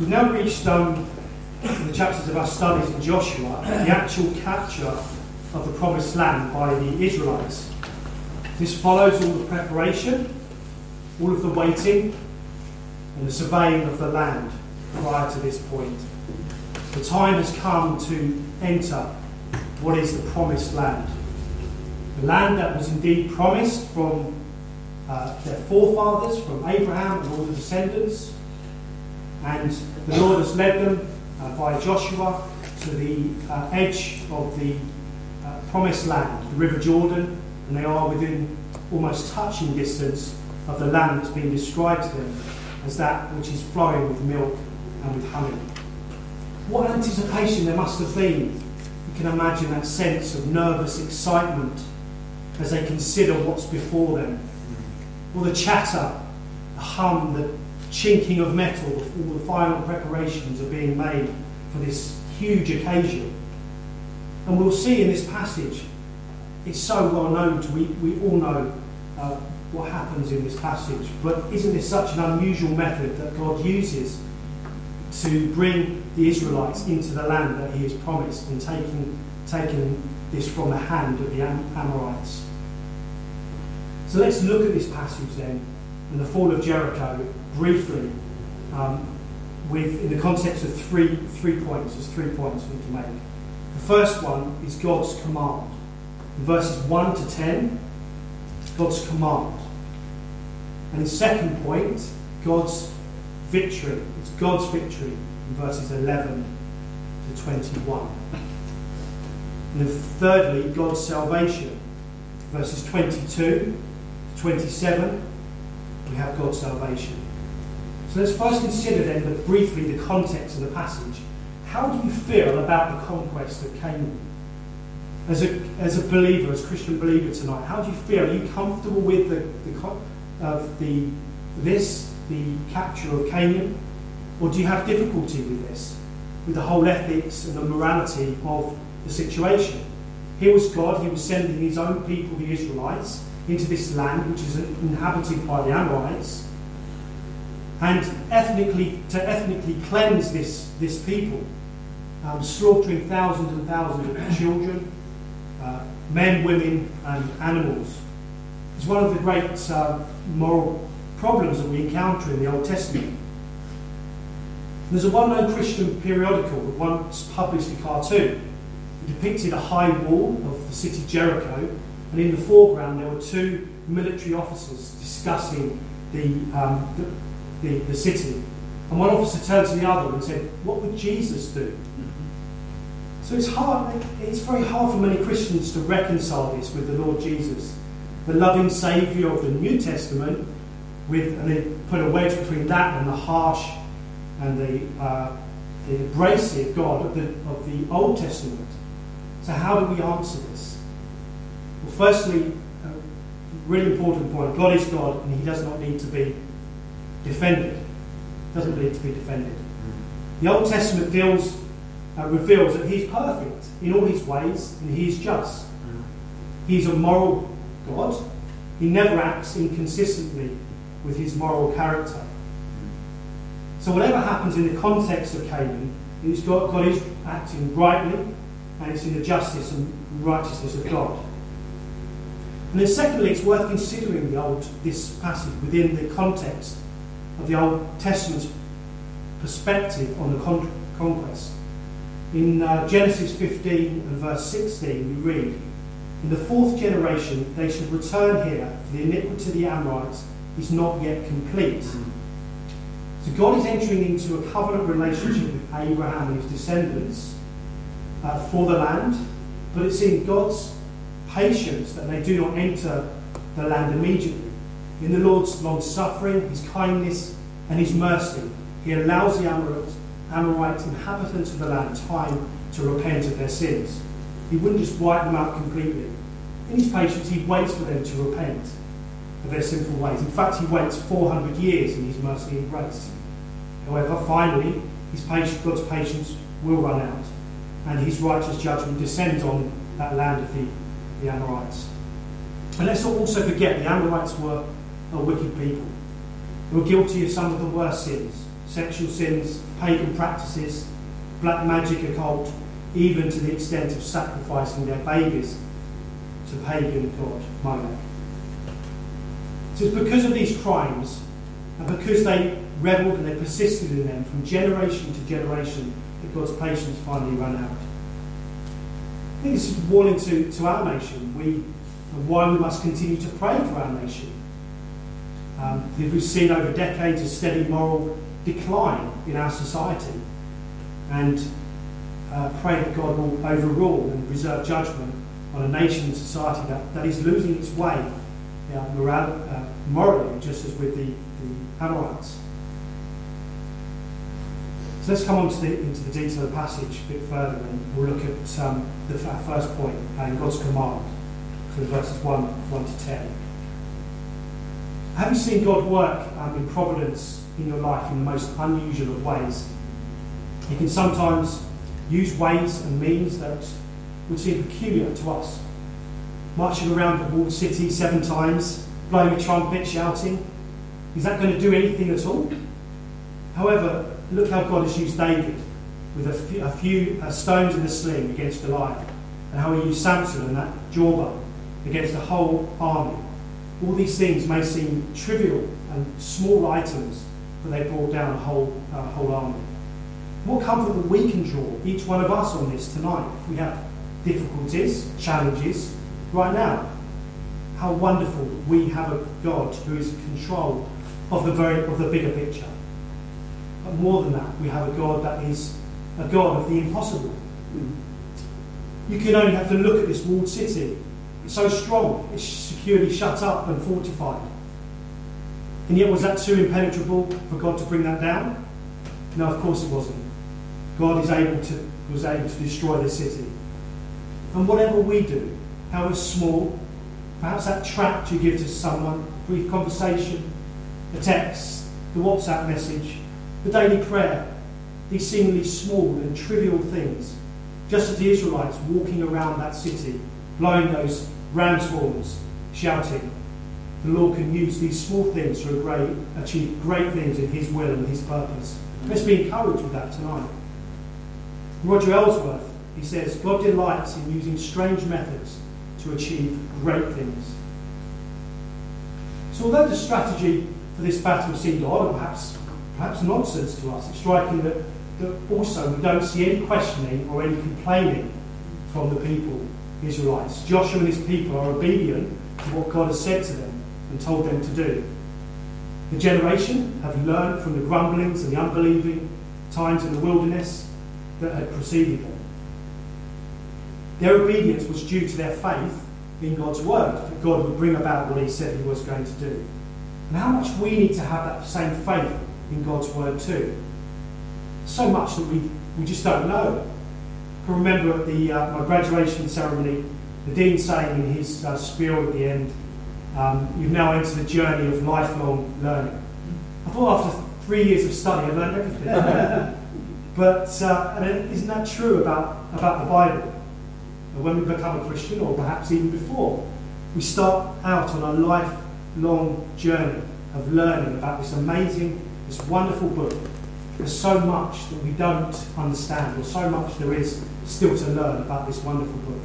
we've now reached um, the chapters of our studies in Joshua, the actual capture of the promised land by the Israelites. This follows all the preparation, all of the waiting, and the surveying of the land prior to this point. The time has come to enter what is the promised land. The land that was indeed promised from uh, their forefathers, from Abraham and all the descendants. And the Lord has led them uh, by Joshua to the uh, edge of the uh, promised land, the River Jordan, and they are within almost touching distance of the land that's been described to them as that which is flowing with milk and with honey. What anticipation there must have been. You can imagine that sense of nervous excitement as they consider what's before them. All the chatter, the hum, the chinking of metal, all the final preparations are being made for this huge occasion. And we'll see in this passage, it's so well known to we, we all know uh, what happens in this passage, but isn't this such an unusual method that God uses to bring the Israelites into the land that He has promised and taking, taking this from the hand of the Am- Amorites? So let's look at this passage then and the fall of Jericho briefly um, with in the context of three three points. There's three points we can make. The first one is God's command. In verses 1 to 10, God's command. And the second point, God's victory. It's God's victory in verses 11 to 21. And then thirdly, God's salvation. Verses 22 to 27, we have God's salvation. So let's first consider then the, briefly the context of the passage. How do you feel about the conquest of Canaan? As a, as a believer, as a Christian believer tonight, how do you feel? Are you comfortable with the, the, of the, this, the capture of Canaan? Or do you have difficulty with this, with the whole ethics and the morality of the situation? Here was God, He was sending His own people, the Israelites, into this land which is inhabited by the Amorites, and ethnically to ethnically cleanse this, this people, um, slaughtering thousands and thousands of children, uh, men, women, and animals. It's one of the great uh, moral problems that we encounter in the Old Testament. There's a well-known Christian periodical that once published a cartoon. It depicted a high wall of the city Jericho and in the foreground, there were two military officers discussing the, um, the, the, the, city. And one officer turned to the other and said, What would Jesus do? So it's hard, it's very hard for many Christians to reconcile this with the Lord Jesus, the loving Saviour of the New Testament, with, and they put a wedge between that and the harsh and the, uh, the abrasive God of the, of the Old Testament. So, how do we answer this? Well, firstly, a really important point God is God and He does not need to be defended. Doesn't need to be defended. The Old Testament deals, uh, reveals that He's perfect in all His ways and He is just. He's a moral God. He never acts inconsistently with His moral character. So, whatever happens in the context of Canaan, God, God is acting rightly and it's in the justice and righteousness of God. And then secondly, it's worth considering the old, this passage within the context of the Old Testament's perspective on the con- conquest. In uh, Genesis 15 and verse 16, we read, In the fourth generation they shall return here, for the iniquity of the Amorites is not yet complete. So God is entering into a covenant relationship with Abraham and his descendants uh, for the land, but it's in God's patience that they do not enter the land immediately. In the Lord's long suffering, his kindness, and his mercy, he allows the Amorite, inhabitants of the land time to repent of their sins. He wouldn't just wipe them out completely. In his patience, he waits for them to repent of their sinful ways. In fact, he waits 400 years in his mercy and grace. However, finally, his patience, God's patience will run out, and his righteous judgment descends on that land of the the Amorites. And let's not also forget the Amorites were a wicked people. They were guilty of some of the worst sins, sexual sins, pagan practices, black magic occult, even to the extent of sacrificing their babies to pagan god Molech. So it's because of these crimes and because they reveled and they persisted in them from generation to generation that God's patience finally ran out. I think this is warning to, to our nation. We, and why we must continue to pray for our nation. Um, we've seen over decades a steady moral decline in our society and uh, pray that God will overrule and reserve judgment on a nation and society that, that is losing its way uh, moral, uh, morally, just as with the, the Amorites. So let's come on to the, into the detail of the passage a bit further and we'll look at um, the, our first point and God's command, so verses 1, 1 to 10. Have you seen God work um, in providence in your life in the most unusual of ways? He can sometimes use ways and means that would seem peculiar to us. Marching around the walled city seven times, blowing a trumpet, shouting. Is that going to do anything at all? However, look how God has used David with a few, a few uh, stones in a sling against Goliath, and how he used Samson and that jawbone against the whole army. All these things may seem trivial and small items, but they brought down a whole, uh, whole army. What comfort that we can draw, each one of us, on this tonight, if we have difficulties, challenges, right now. How wonderful we have a God who is in control of the very of the bigger picture. But more than that, we have a God that is a God of the impossible. You can only have to look at this walled city. So strong, it's securely shut up and fortified. And yet, was that too impenetrable for God to bring that down? No, of course it wasn't. God is able to, was able to destroy the city. And whatever we do, however small, perhaps that tract you give to someone, brief conversation, a text, the WhatsApp message, the daily prayer, these seemingly small and trivial things, just as the Israelites walking around that city, blowing those ram's horns, shouting, the Lord can use these small things to great, achieve great things in His will and His purpose. Let's be encouraged with that tonight. Roger Ellsworth, he says, God delights in using strange methods to achieve great things. So although the strategy for this battle seemed odd, perhaps, perhaps nonsense to us, it's striking that, that also we don't see any questioning or any complaining from the people, Israelites. Joshua and his people are obedient to what God has said to them and told them to do. The generation have learned from the grumblings and the unbelieving times in the wilderness that had preceded them. Their obedience was due to their faith in God's word, that God would bring about what He said He was going to do. And how much we need to have that same faith in God's word too. So much that we, we just don't know. Remember at the, uh, my graduation ceremony, the dean saying in his uh, spiel at the end, um, You've now entered the journey of lifelong learning. I thought after three years of study, I learned everything. but uh, and isn't that true about, about the Bible? when we become a Christian, or perhaps even before, we start out on a lifelong journey of learning about this amazing, this wonderful book. There's so much that we don't understand, or so much there is still to learn about this wonderful book.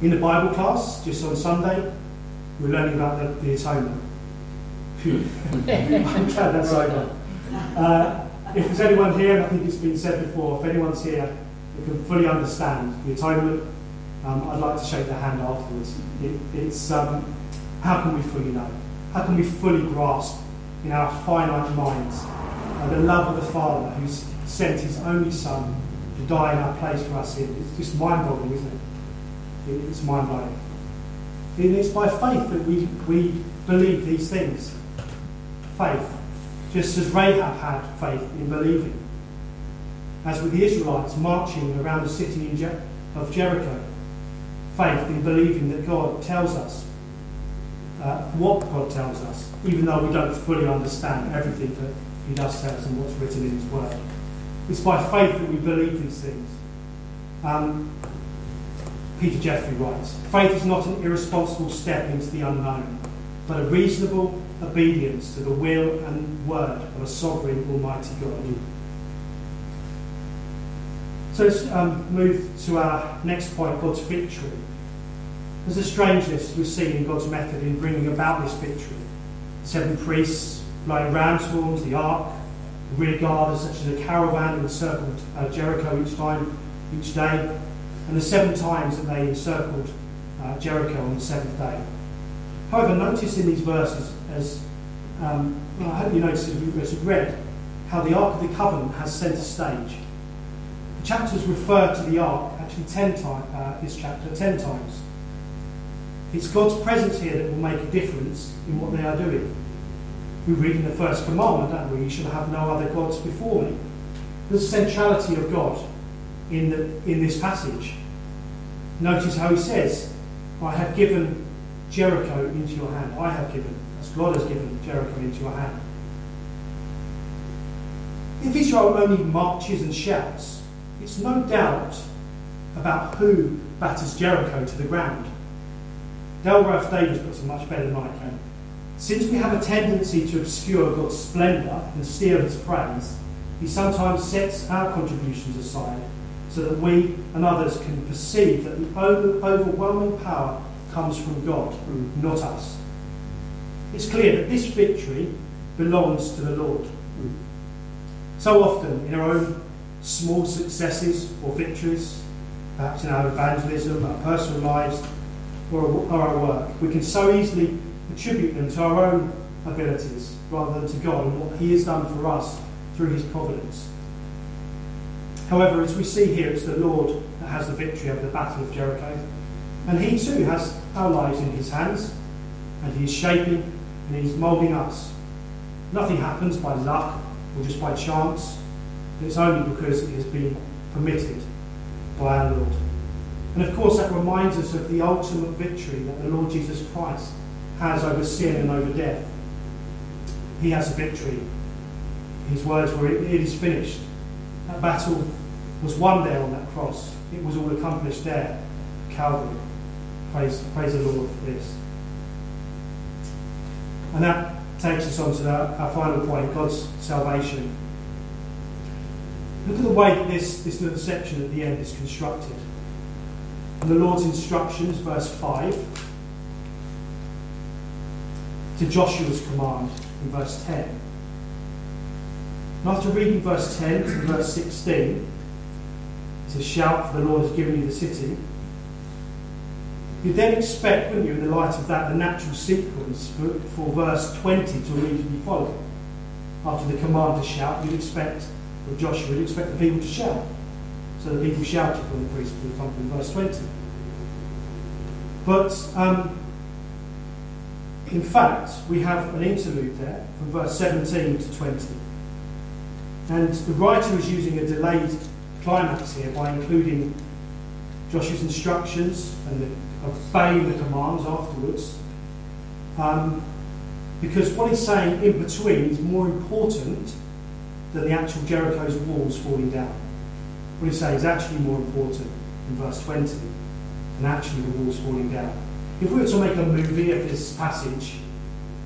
In the Bible class, just on Sunday, we're learning about the, the atonement. Phew. I'm glad that's over. Uh, if there's anyone here, and I think it's been said before, if anyone's here who can fully understand the atonement, um, I'd like to shake their hand afterwards. It, it's um, how can we fully know? How can we fully grasp in our finite minds uh, the love of the Father who sent his only Son to die in our place for us? It's just mind boggling, isn't it? it it's mind blowing. It's by faith that we, we believe these things. Faith. Just as Rahab had faith in believing. As with the Israelites marching around the city of Jericho faith in believing that God tells us uh, what God tells us, even though we don't fully understand everything that He does tell us and what's written in His Word. It's by faith that we believe these things. Um, Peter Jeffery writes Faith is not an irresponsible step into the unknown, but a reasonable obedience to the will and word of a sovereign, almighty God. So let's um, move to our next point God's victory. There's a strangeness we see in God's method in bringing about this victory. Seven priests blowing ram's horns, the ark, the rear guard, such as a caravan encircled uh, Jericho each time, each day, and the seven times that they encircled uh, Jericho on the seventh day. However, notice in these verses, as um, well, I hope you noticed as we read, how the Ark of the Covenant has centre stage. The chapters refer to the Ark actually ten times, uh, this chapter ten times. It's God's presence here that will make a difference in what they are doing. We read in the first commandment, don't we? Shall have no other gods before me. The centrality of God in, the, in this passage. Notice how he says, I have given Jericho into your hand. I have given, as God has given Jericho into your hand. If Israel only marches and shouts, it's no doubt about who batters Jericho to the ground. Dale Ralph Davis puts it much better than I can. Since we have a tendency to obscure God's splendour and steal his praise, he sometimes sets our contributions aside so that we and others can perceive that the overwhelming power comes from God, not us. It's clear that this victory belongs to the Lord. So often, in our own small successes or victories, perhaps in our evangelism, our personal lives, or our work, we can so easily attribute them to our own abilities rather than to God and what He has done for us through His providence. However, as we see here, it's the Lord that has the victory over the battle of Jericho. And He too has our lives in His hands, and He is shaping and He's moulding us. Nothing happens by luck or just by chance, it's only because it has been permitted by our Lord. And of course, that reminds us of the ultimate victory that the Lord Jesus Christ has over sin and over death. He has a victory. His words were, It is finished. That battle was won there on that cross. It was all accomplished there, Calvary. Praise, praise the Lord for this. And that takes us on to our, our final point God's salvation. Look at the way that this, this little section at the end is constructed. And the Lord's instructions, verse 5, to Joshua's command in verse 10. And after reading verse 10 to verse 16, it's a shout for the Lord has given you the city. You'd then expect, wouldn't you, in the light of that, the natural sequence for, for verse 20 to immediately follow. After the command to shout, you'd expect, or Joshua would expect the people to shout. So the people shouted when the priest would come in verse 20. But um, in fact, we have an interlude there from verse 17 to 20. And the writer is using a delayed climax here by including Joshua's instructions and the, obeying the commands afterwards. Um, because what he's saying in between is more important than the actual Jericho's walls falling down. What he's saying is actually more important in verse 20 than actually the walls falling down. If we were to make a movie of this passage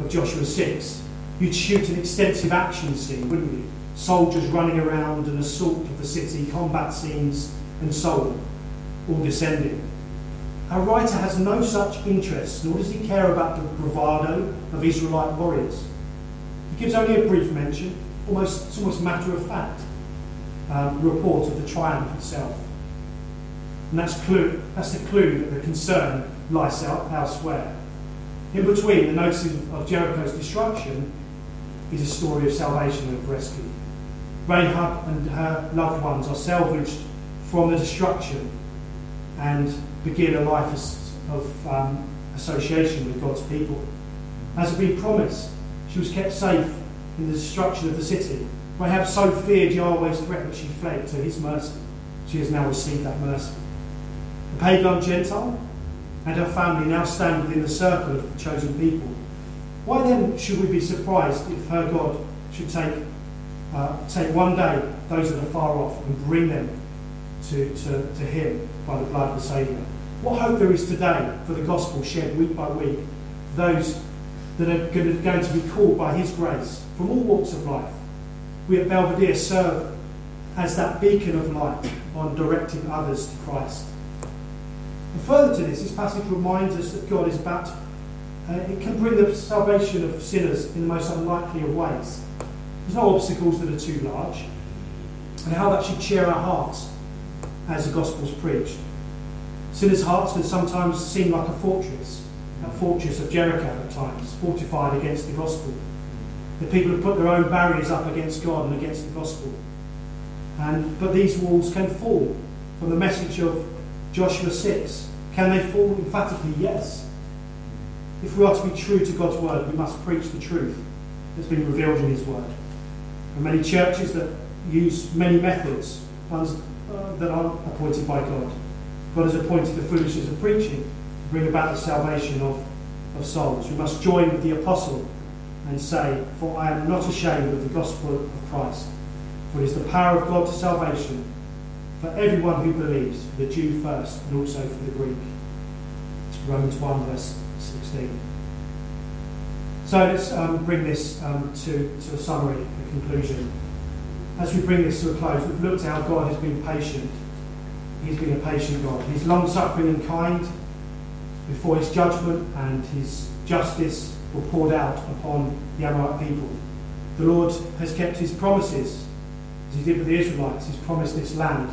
of Joshua 6, you'd shoot an extensive action scene, wouldn't you? soldiers running around, an assault of the city, combat scenes, and so on, all descending. Our writer has no such interest, nor does he care about the bravado of Israelite warriors. He gives only a brief mention, almost, almost matter of fact, um, report of the triumph itself. And that's, clue, that's the clue that the concern lies elsewhere. In between the notice of Jericho's destruction is a story of salvation and of rescue. Rahab and her loved ones are salvaged from the destruction and begin a life of um, association with God's people. As had been promised, she was kept safe in the destruction of the city. Rahab so feared Yahweh's threat that she fled to his mercy. She has now received that mercy. The pagan Gentile and her family now stand within the circle of the chosen people. Why then should we be surprised if her God should take uh, take one day those that are far off and bring them to, to, to Him by the blood of the Saviour. What hope there is today for the gospel shared week by week, those that are going to be called by His grace from all walks of life. We at Belvedere serve as that beacon of light on directing others to Christ. And further to this, this passage reminds us that God is about, uh, it can bring the salvation of sinners in the most unlikely of ways. There's no obstacles that are too large. And how that should cheer our hearts as the gospel's preached. Sinners' hearts can sometimes seem like a fortress, a fortress of Jericho at times, fortified against the gospel. The people have put their own barriers up against God and against the gospel. And, but these walls can fall from the message of Joshua 6. Can they fall? Emphatically, yes. If we are to be true to God's word, we must preach the truth that's been revealed in His word. And many churches that use many methods uh, that aren't appointed by God. God has appointed the foolishness of preaching to bring about the salvation of, of souls. We must join with the apostle and say, For I am not ashamed of the gospel of Christ, for it is the power of God to salvation for everyone who believes, for the Jew first and also for the Greek. Romans 1, verse 16. So let's um, bring this um, to, to a summary, a conclusion. As we bring this to a close, we've looked at how God has been patient. He's been a patient God. He's long suffering and kind before his judgment and his justice were poured out upon the Amorite people. The Lord has kept his promises, as he did with the Israelites. He's promised this land,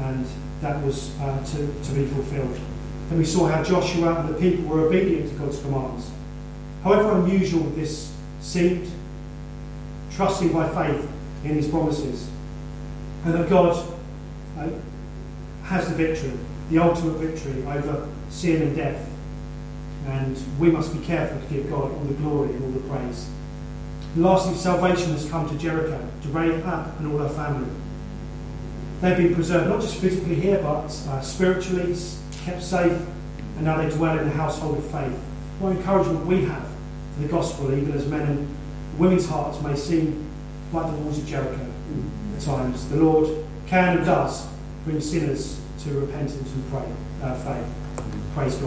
and that was uh, to, to be fulfilled. Then we saw how Joshua and the people were obedient to God's commands. However unusual this seemed, trusting by faith in his promises, and that God uh, has the victory, the ultimate victory over sin and death. And we must be careful to give God all the glory and all the praise. And lastly, salvation has come to Jericho, to Rahab and all her family. They've been preserved not just physically here, but uh, spiritually, kept safe, and now they dwell in the household of faith. What encouragement we have for the gospel, even as men and women's hearts may seem like the walls of Jericho at times. The Lord can and does bring sinners to repentance and pray, uh, faith. Praise God.